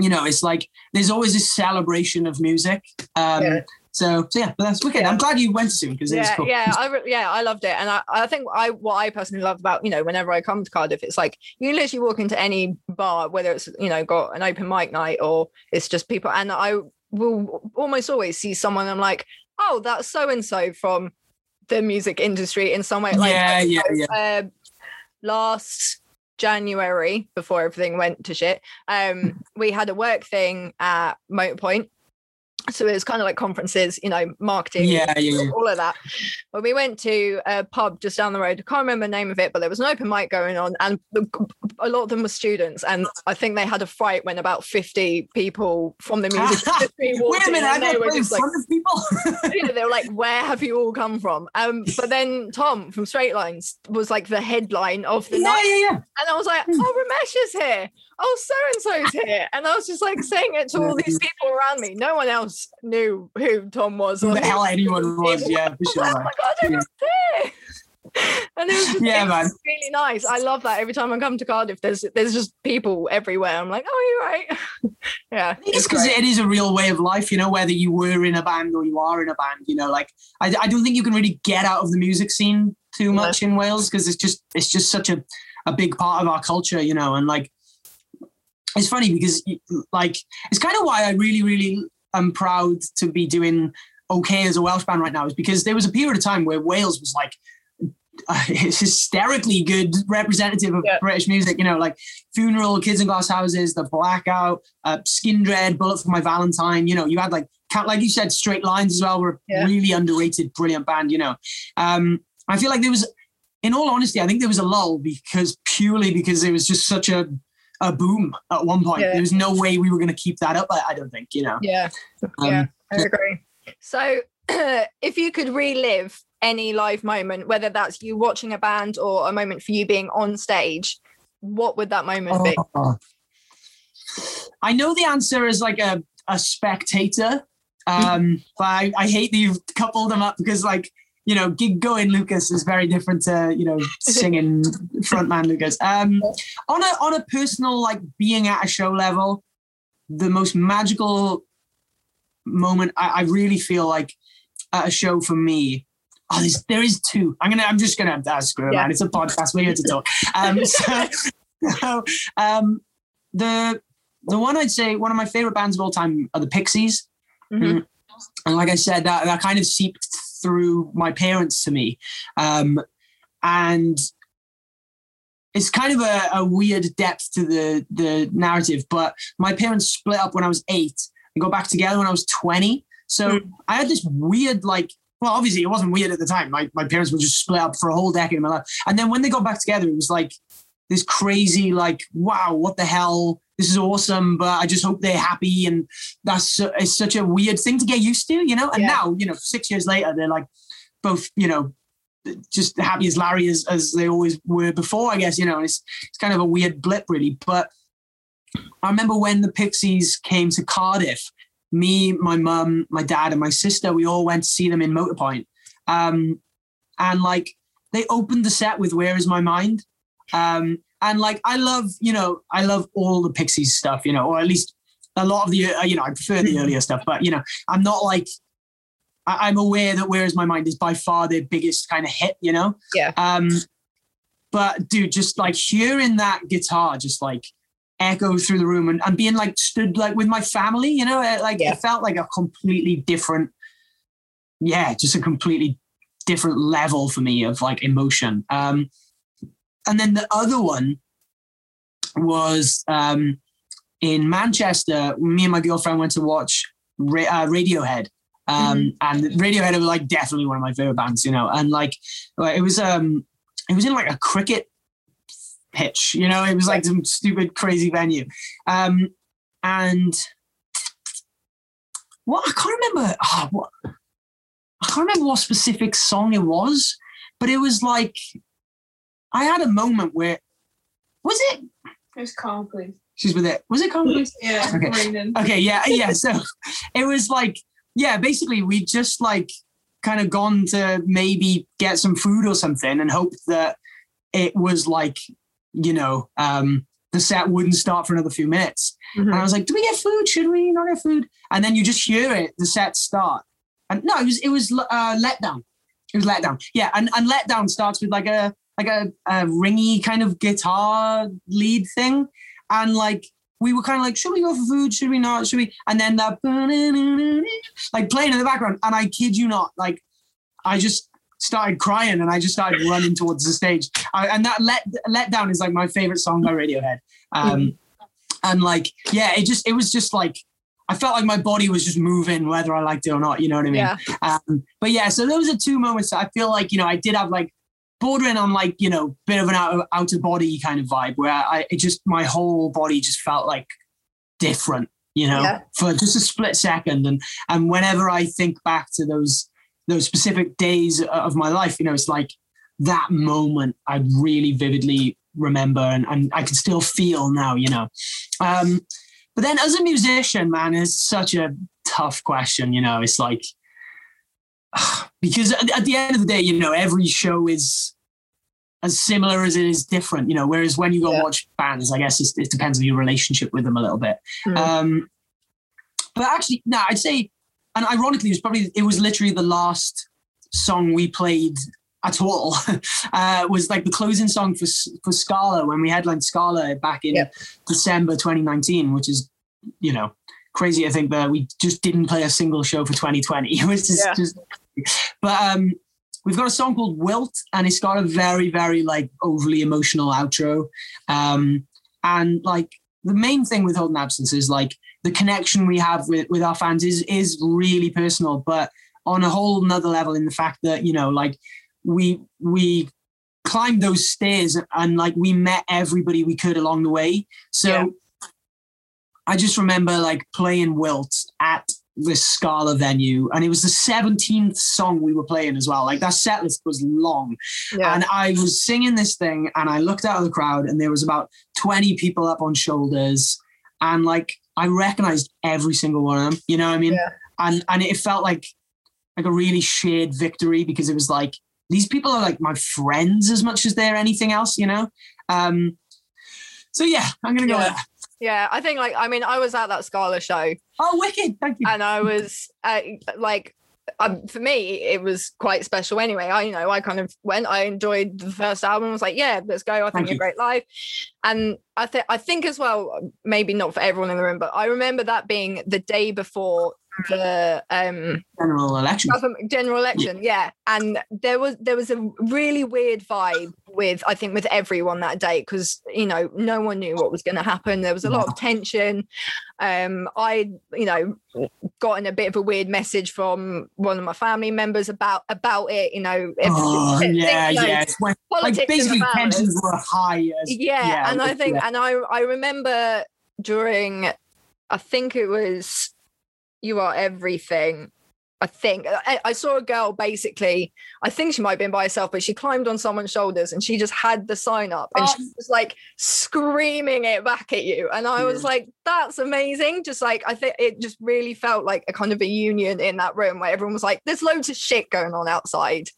You know, it's like there's always this celebration of music. Um, Yeah. So, so yeah, but that's wicked. Yeah. I'm glad you went it because it was cool. yeah, I yeah, I loved it, and I, I think I what I personally love about you know whenever I come to Cardiff, it's like you literally walk into any bar, whether it's you know got an open mic night or it's just people, and I will almost always see someone. I'm like, oh, that's so and so from the music industry in some way. Like, yeah, yeah, yeah. uh, last January, before everything went to shit, um, we had a work thing at Motorpoint. So it was kind of like conferences, you know, marketing, Yeah, yeah, all of that. But we went to a pub just down the road. I can't remember the name of it, but there was an open mic going on, and a lot of them were students. And I think they had a fight when about 50 people from the music industry walked Wait a in, minute, I they were just like, people. you know, they were like, "Where have you all come from?" Um, but then Tom from Straight Lines was like the headline of the yeah, night, yeah, yeah. and I was like, "Oh, Ramesh is here. Oh, so and so's here," and I was just like saying it to all these people around me. No one else knew who Tom was. Who or the hell anyone was, yeah, for was sure. "Oh my god, Yeah. everyone's here!" And it was just, Yeah, it was man. really nice. I love that. Every time I come to Cardiff, there's there's just people everywhere. I'm like, "Oh, you're right." yeah, It's because it is a real way of life, you know, whether you were in a band or you are in a band, you know, like I, I don't think you can really get out of the music scene too much in Wales because it's just it's just such a, a big part of our culture, you know, and like it's funny because like it's kind of why I really, really am proud to be doing okay as a Welsh band right now is because there was a period of time where Wales was like a hysterically good representative of Yeah. British music, you know, like Funeral, Kids in Glass Houses, The Blackout, uh, Skindred, Bullet for My Valentine. You know, you had like, like you said, Straight Lines as well were a Yeah. really underrated, brilliant band. You know, um, I feel like there was, in all honesty, I think there was a lull because purely because it was just such a a boom at one point. Yeah. There was no way we were going to keep that up. I, I don't think. You know. yeah. Um, yeah, I agree. So, if you could relive any live moment, whether that's you watching a band or a moment for you being on stage, what would that moment be? Oh. I know the answer is like a, a spectator, um, but I, I hate that you've coupled them up because like you know gig going Lucas is very different to you know singing frontman Lucas. Um, on a on a personal like being at a show level, the most magical moment I, I really feel like at a show for me. Oh, there's, there is two. I'm gonna. I'm just gonna. Uh, screw Yeah. man. It's a podcast. We're here to talk. Um, so, so, um, the the one I'd say one of my favorite bands of all time are the Pixies, Mhm. and like I said, that that kind of seeped through my parents to me, um, and it's kind of a, a weird depth to the the narrative. But my parents split up when I was eight and got back together when I was twenty. So I had this weird like. Well, obviously, it wasn't weird at the time. My, my parents were just split up for a whole decade of my life. And then when they got back together, it was like this crazy, like, wow, what the hell? This is awesome, but I just hope they're happy. And that's it's such a weird thing to get used to, you know? And Yeah. now, you know, six years later, they're like both, you know, just happy as Larry as, as they always were before, I guess, you know, it's, it's kind of a weird blip, really. But I remember when the Pixies came to Cardiff, me, my mum, my dad, and my sister, we all went to see them in Motorpoint. Um, and like they opened the set with Where Is My Mind? Um, and like I love, you know, I love all the Pixies stuff, you know, or at least a lot of the, uh, you know, I prefer the earlier stuff, but you know, I'm not like, I, I'm aware that Where Is My Mind is by far their biggest kind of hit, you know? Yeah. Um, but dude, just like hearing that guitar, just like echo through the room and, and being like stood like with my family, you know, it, like Yeah. it felt like a completely different, yeah, just a completely different level for me of like emotion. Um, and then the other one was um, in Manchester. Me and my girlfriend went to watch Ra- uh, Radiohead. Um, and Radiohead were like definitely one of my favorite bands, you know, and like like, it was um it was in like a cricket pitch. You know, it was like some stupid, crazy venue. Um, and what I can't remember. Oh, what I can't remember what specific song it was, but it was like I had a moment where was it? It was Karma Police. She's with it. Was it Calm Please? Yeah, Okay. Okay, yeah, yeah. So it was like, yeah, basically we just like kind of gone to maybe get some food or something and hoped that it was like, you know, um, the set wouldn't start for another few minutes. Mm-hmm. And I was like, do we get food? Should we not get food? And then you just hear it, the set start. And no, it was it was uh, letdown. It was letdown. Yeah, and and letdown starts with like a like a, a ringy kind of guitar lead thing, and like we were kind of like, should we go for food? Should we not? Should we? And then that like playing in the background, and I kid you not, like I just started crying and I just started running towards the stage. I, and that let let down is like my favorite song by Radiohead. Um, and like yeah, it just it was just like I felt like my body was just moving whether I liked it or not. You know what I mean? Yeah. Um, but yeah, so those are two moments that I feel like you know I did have like bordering on like you know bit of an out out of body kind of vibe where I it just my whole body just felt like different. You know, Yeah. for just a split second, and and whenever I think back to those those specific days of my life, you know, it's like that moment I really vividly remember and, and I can still feel now, you know. Um, but then as a musician, man, it's such a tough question, you know. It's like because at, the end of the day, you know, every show is as similar as it is different, you know. Whereas when you go Yeah. watch bands, I guess it's, it depends on your relationship with them a little bit. Mm. Um, but actually, no, I'd say, and ironically, it was probably it was literally the last song we played at all. uh, was like the closing song for for Scala when we headlined Scala back in Yep. December 2019, which is you know crazy. I think that we just didn't play a single show for 2020. It was just, Yeah. just but um, we've got a song called Wilt, and it's got a very, very like overly emotional outro. Um, and like the main thing with Holding Absence is like the connection we have with, with our fans is is really personal, but on a whole nother level in the fact that, you know, like we we climbed those stairs and like we met everybody we could along the way. So Yeah. I just remember like playing Wilt at this Scala venue, and it was the 17th song we were playing as well. Like that set list was long. yeah. And I was singing this thing, and I looked out of the crowd, and there was about 20 people up on shoulders. And like I recognized every single one of them. You know what I mean? Yeah. And and it felt like like a really shared victory because it was like these people are like my friends as much as they're anything else, you know? Um so yeah, I'm gonna go Yeah. Yeah. I think like I mean I was at that Scala show. Oh wicked, thank you. and I was uh, like um, for me it was quite special anyway. I you know I kind of went I enjoyed the first album. I was like yeah let's go. I think you're great live and I think I think as well maybe not for everyone in the room but I remember that being the day before the um General election. general election yeah and there was there was a really weird vibe with i think with everyone that day because you know no one knew what was going to happen there was a lot of tension um i you know gotten a bit of a weird message from one of my family members about about it you know Oh things, yeah, know, yeah. When, like basically tensions were high as yeah, and i think yeah. and i i remember during i think it was you are everything i think I, I saw a girl basically i think she might have been by herself but she climbed on someone's shoulders and she just had the sign up and she oh. was like screaming it back at you and i was Yeah. like that's amazing just like i think it just really felt like a kind of a union in that room where everyone was like there's loads of shit going on outside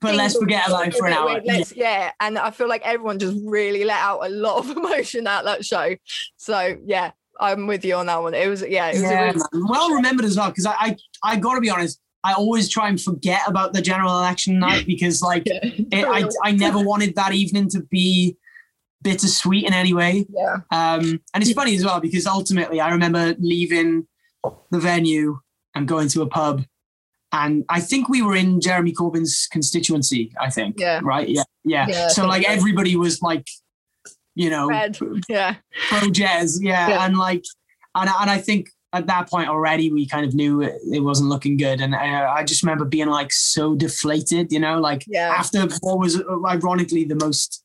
but let's things forget are about it for an hour. weird, yeah. and I feel like everyone just really let out a lot of emotion at that show. So yeah, I'm with you on that one. It was yeah, it was a Yeah, really, well remembered as well because I, I I got to be honest. I always try and forget about the general election night because like it, I I never wanted that evening to be bittersweet in any way. yeah, Um, and it's funny as well because ultimately I remember leaving the venue and going to a pub. And I think we were in Jeremy Corbyn's constituency, I think. Yeah. Right. Yeah. Yeah. Yeah, so like everybody was like, you know, Red. yeah, pro Jez. Yeah. Yeah. And like, and, and I think at that point already we kind of knew it, it wasn't looking good. And I, I just remember being like so deflated, you know, like yeah, after what was ironically the most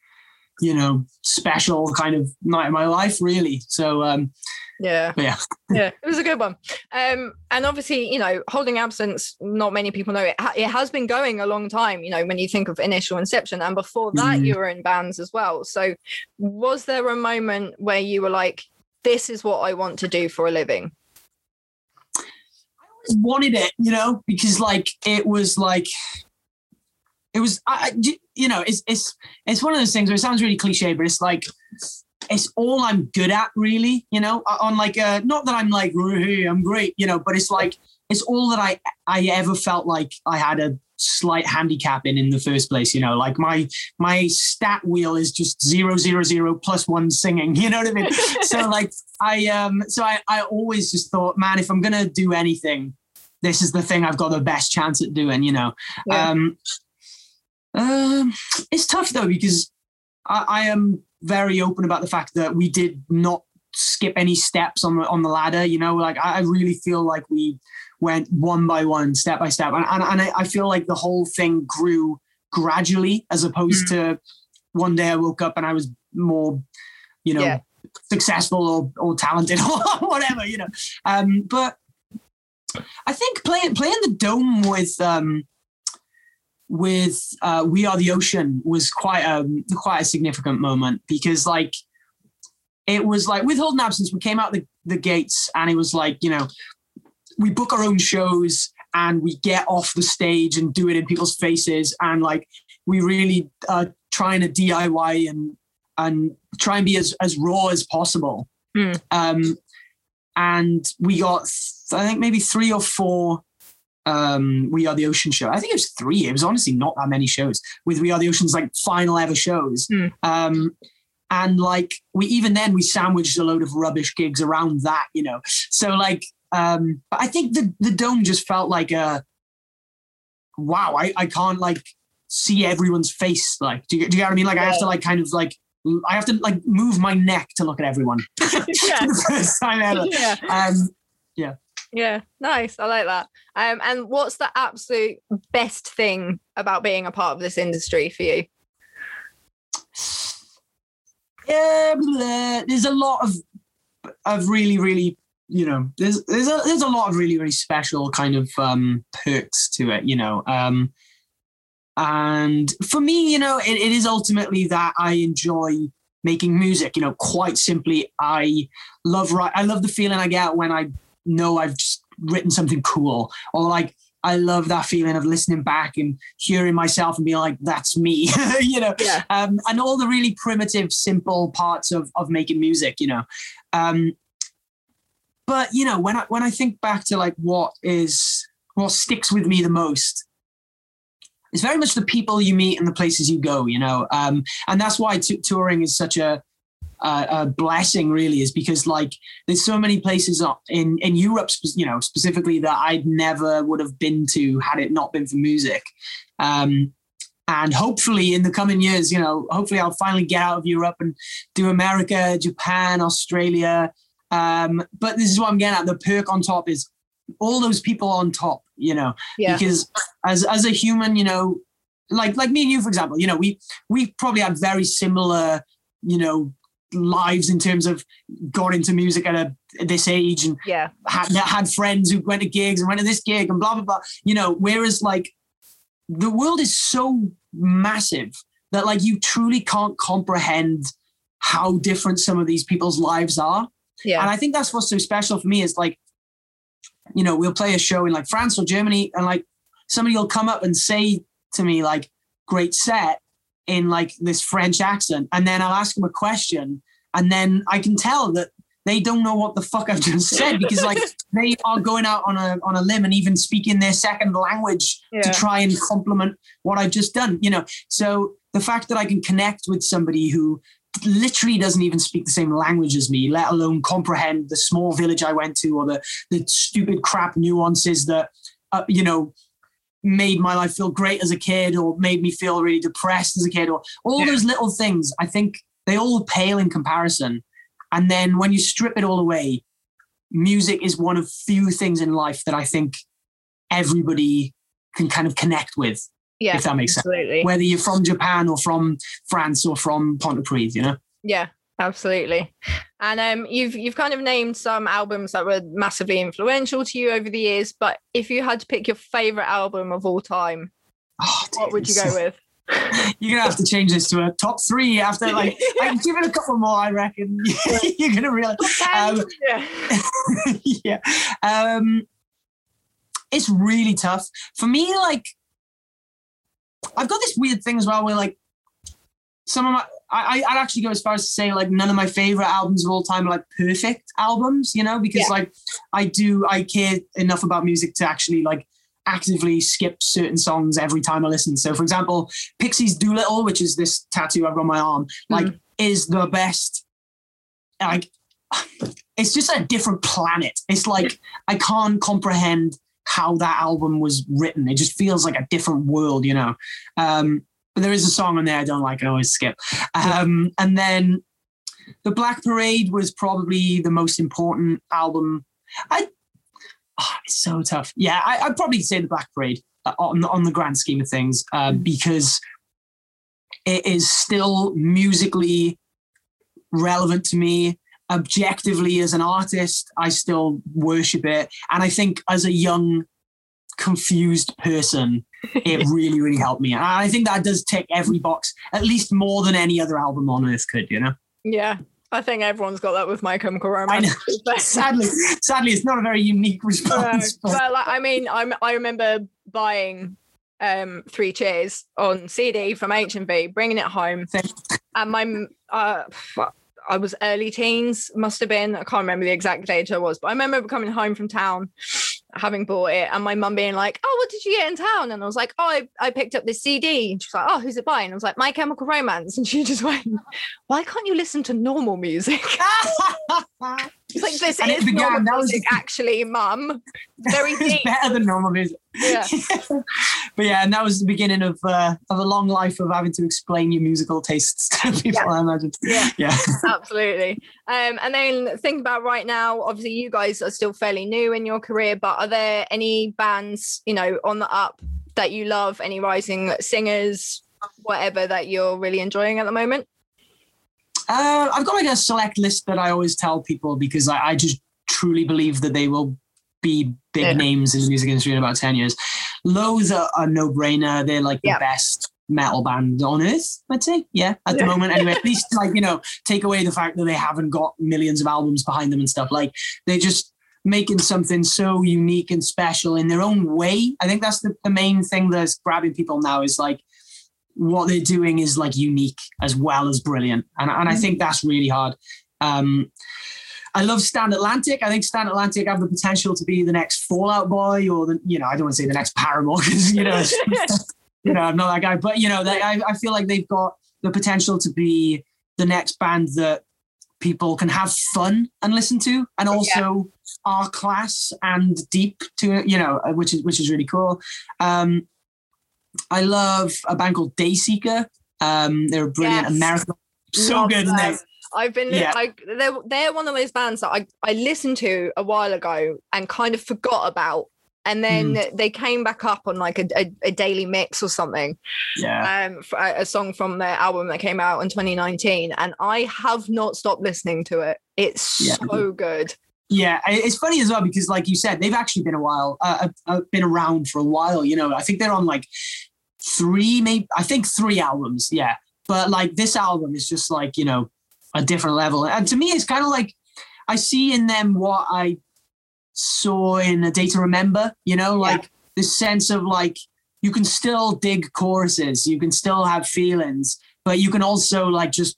you know, special kind of night of my life, really. So, um, yeah. yeah. yeah, it was a good one. Um, and obviously, you know, holding absence, not many people know it. It has been going a long time, you know, when you think of initial inception. And before that, Mhm. you were in bands as well. So, was there a moment where you were like, this is what I want to do for a living? I always wanted it, you know, because like it was like it was, I, I- you know, it's it's it's one of those things where it sounds really cliche, but it's like it's all I'm good at, really, you know. On like, uh, not that I'm like, "Hey, I'm great, you know, but it's like it's all that I I ever felt like I had a slight handicap in in the first place, you know. Like my my stat wheel is just zero zero zero plus one singing, you know what I mean? so like I um so I I always just thought, man, if I'm gonna do anything, this is the thing I've got the best chance at doing, you know. Yeah. Um, um, it's tough though because I, I am very open about the fact that we did not skip any steps on the on the ladder. You know, like I, really feel like we went one by one, step by step, and and, and I, I feel like the whole thing grew gradually as opposed to one day I woke up and I was more, you know, Yeah. successful or or talented or whatever, you know. Um, but I think playing playing the dome with um with uh, We Are the Ocean was quite a quite a significant moment because like it was like with Holding Absence, we came out the, the gates and it was like, you know, we book our own shows and we get off the stage and do it in people's faces and like we really are trying to DIY and and try and be as, as raw as possible. Hmm. Um and we got I think maybe three or four um We Are the Ocean show. I think it was three. It was honestly not that many shows with We Are the Ocean's like final ever shows. Hmm. Um and like we even then we sandwiched a load of rubbish gigs around that, you know. So like um but I think the the dome just felt like a wow, I, I can't like see everyone's face. Like, do you, do you get what I mean? Like I have to like kind of like I have to like move my neck to look at everyone yeah. for the first time ever. yeah. Um Yeah. Yeah, nice. I like that. Um, and what's the absolute best thing about being a part of this industry for you? yeah, there's a lot of of really, really, you know, there's there's a there's a lot of really, really special kind of um perks to it, you know. Um and for me, you know, it, it is ultimately that I enjoy making music. You know, quite simply, I love write I love the feeling I get when I know I've just written something cool. Or like I love that feeling of listening back and hearing myself and being like, that's me, you know Yeah. um, and all the really primitive, simple parts of of making music, you know. Um, but you know, when I when I think back to like what is what sticks with me the most, it's very much the people you meet and the places you go, you know. Um, and that's why t- touring is such a a, a blessing, really, is because like there's so many places in in Europe, you know, specifically that I'd never would have been to had it not been for music. Um, and hopefully in the coming years, you know, hopefully I'll finally get out of Europe and do America, Japan, Australia. Um, but this is what I'm getting at. The perk on top is all those people on top, you know, Yeah. because as as a human, you know, like like me and you, for example, you know, we we probably had very similar, you know, lives in terms of got into music at a at this age and Yeah. had had friends who went to gigs and went to this gig and blah blah blah. You know, whereas like the world is so massive that like you truly can't comprehend how different some of these people's lives are. yeah And I think that's what's so special for me is like, you know, we'll play a show in like France or Germany, and like somebody will come up and say to me, like, great set in like this French accent. And then I'll ask them a question, and then I can tell that they don't know what the fuck I've just said because like they are going out on a on a limb and even speaking their second language Yeah. to try and complement what I've just done, you know. So the fact that I can connect with somebody who literally doesn't even speak the same language as me, let alone comprehend the small village I went to or the the stupid crap nuances that uh, you know made my life feel great as a kid or made me feel really depressed as a kid or all Yeah. those little things. I think they all pale in comparison. And then when you strip it all away, music is one of few things in life that I think everybody can kind of connect with. Yeah, if that makes sense. absolutely. Whether you're from Japan or from France or from Pontypridd, you know. Yeah, absolutely. And um, you've you've kind of named some albums that were massively influential to you over the years. But if you had to pick your favorite album of all time, Oh, what would you go with? You're gonna have to change this to a top three after like I can give it a couple more. I reckon you're gonna realize. Um, yeah. yeah. Um, it's really tough for me. Like, I've got this weird thing as well where like some of my, I, I'd actually go as far as to say like none of my favorite albums of all time are like perfect albums, you know, because Yeah. like I do, I care enough about music to actually like actively skip certain songs every time I listen. So, for example, Pixies Doolittle, which is this tattoo I've got on my arm, like is the best. Like, it's just a different planet. It's like I can't comprehend how that album was written. It just feels like a different world, you know. Um, but there is a song on there I don't like. I always skip. Um, and then the Black Parade was probably the most important album. I oh, it's so tough. Yeah, I, I'd probably say the Black Parade uh, on on the grand scheme of things uh, because it is still musically relevant to me. Objectively, as an artist, I still worship it, and I think as a young, confused person, it really, really helped me. And I think that does tick every box, at least more than any other album on earth could. You know. Yeah. I think everyone's got that with My Chemical Romance. sadly, sadly, it's not a very unique No, response. but- but like, I mean, I I remember buying um Three Cheers on CD from HMV, bringing it home, and my uh, I was early teens, must have been. I can't remember the exact age I was, but I remember coming home from town, having bought it, and my mum being like, "Oh, what did you get in town?" And I was like, "Oh, I, I picked up this CD." And she's like, "Oh, who's it by?" And I was like, "My Chemical Romance," and she just went, "Why can't you listen to normal music?" It's like this And it is began- normal that was- music, actually, mum. Very it's deep. better than normal music. Yeah. but yeah, and that was the beginning of uh, of a long life of having to explain your musical tastes to people. I imagine. Yeah. Yeah. Absolutely. Um, and then think about right now, obviously you guys are still fairly new in your career, but are there any bands, you know, on the up that you love, any rising singers, whatever that you're really enjoying at the moment? Uh, I've got like a select list that I always tell people because I, I just truly believe that they will be big Yeah. names in the music industry in about 10 years. Loathe are a no brainer. They're like the best metal band on earth, I'd say. Yeah, at the Yeah. moment. Anyway, at least like, you know, take away the fact that they haven't got millions of albums behind them and stuff. Like they're just making something so unique and special in their own way. I think that's the, the main thing that's grabbing people now is like, what they're doing is like unique as well as brilliant. And, and I think that's really hard. Um, I love Stand Atlantic. I think Stand Atlantic have the potential to be the next Fall Out Boy or the, you know, I don't want to say the next Paramore because, you know, you know, I'm not that guy, but you know, they, I, I feel like they've got the potential to be the next band that people can have fun and listen to and also are class and deep to, you know, which is, which is really cool. Um, I love a band called Dayseeker. Um, they're a brilliant Yes. American. So Love good, them. they? I've been Yeah. I, they're they're one of those bands that I, I listened to a while ago and kind of forgot about. And then Hmm. they came back up on like a, a, a daily mix or something. Yeah. um, a a song from their album that came out in 2019, and I have not stopped listening to it. It's Yeah. so good. Yeah, it's funny as well because, like you said, they've actually been a while, uh, uh, been around for a while. You know, I think they're on like three, maybe I think three albums. Yeah, but like this album is just like you know a different level, and to me, it's kind of like I see in them what I saw in a Day to Remember. You know, like this sense of like you can still dig choruses, you can still have feelings, but you can also like just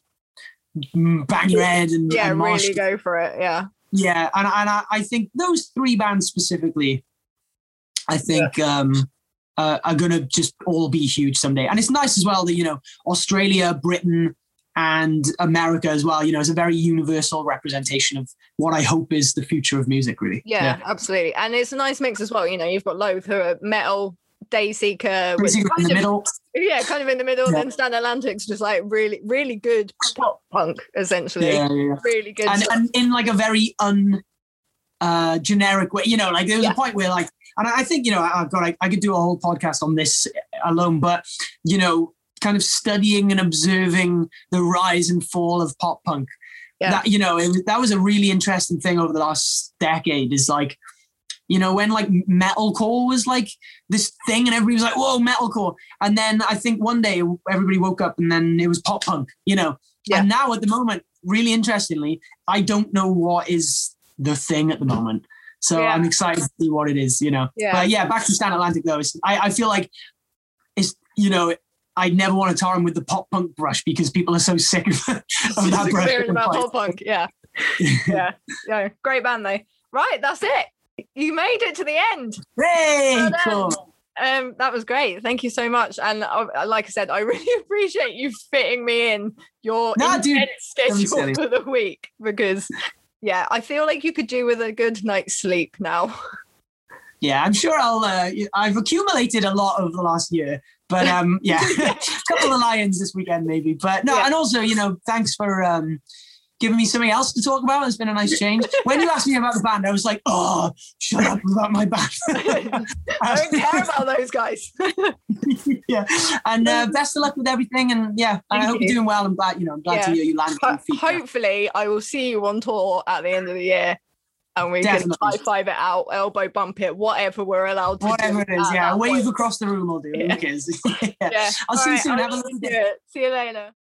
bang your head and, Yeah, and really go for it. Yeah. yeah, and and I, I think those three bands specifically, I think um, uh, are gonna just all be huge someday. And it's nice as well that you know Australia, Britain, and America as well. You know, it's a very universal representation of what I hope is the future of music. Really. yeah, absolutely. And it's a nice mix as well. You know, you've got Loathe, who are metal, Dayseeker, which Basically in the of, middle. yeah, kind of in the middle. Yeah. Then Stand Atlantic's just like really, really good pop punk, essentially. Yeah, yeah, yeah. Really good. and, and in like a very un uh generic way you know like there was Yeah. a point where like and I think you know I- I've got I, I could do a whole podcast on this alone, but you know, kind of studying and observing the rise and fall of pop punk. Yeah. That you know, it, was- that was a really interesting thing over the last decade. Is like, you know, when like metalcore was like this thing, and everybody was like, "Whoa, metalcore!" And then I think one day everybody woke up, and then it was pop punk. You know, Yeah. and now at the moment, really interestingly, I don't know what is the thing at the moment. So Yeah. I'm excited to see what it is, you know. Yeah. But yeah, back to Stand Atlantic though. It's, I, I feel like it's you know, I never want to tar him with the pop punk brush because people are so sick of, of that brush. About pop punk. Yeah. Yeah. Yeah. Great band though. Right, that's it. You made it to the end. Hey, Well cool. Um, that was great. Thank you so much. And uh, like I said, I really appreciate you fitting me in your Nah, dude, schedule for the week because, yeah, I feel like you could do with a good night's sleep now. Yeah, I'm sure I'll. Uh, I've accumulated a lot over the last year, but um, yeah, a couple of lions this weekend maybe. But no, Yeah. and also you know, thanks for um, giving me something else to talk about. It's been a nice change. when you asked me about the band, I was like, oh, shut up about my band. I don't care about those guys. yeah, and uh, best of luck with everything. And yeah, and I hope you. you're doing well. I'm glad you know. I'm glad to hear you landed Ho- hopefully, I will see you on tour at the end of the year. And we Definitely. can high five it out, elbow bump it, whatever we're allowed to Whatever do it is, yeah. Wave point. across the room I'll do. Yeah. Yeah. Yeah. I'll see you soon. Have a lovely day. See you later.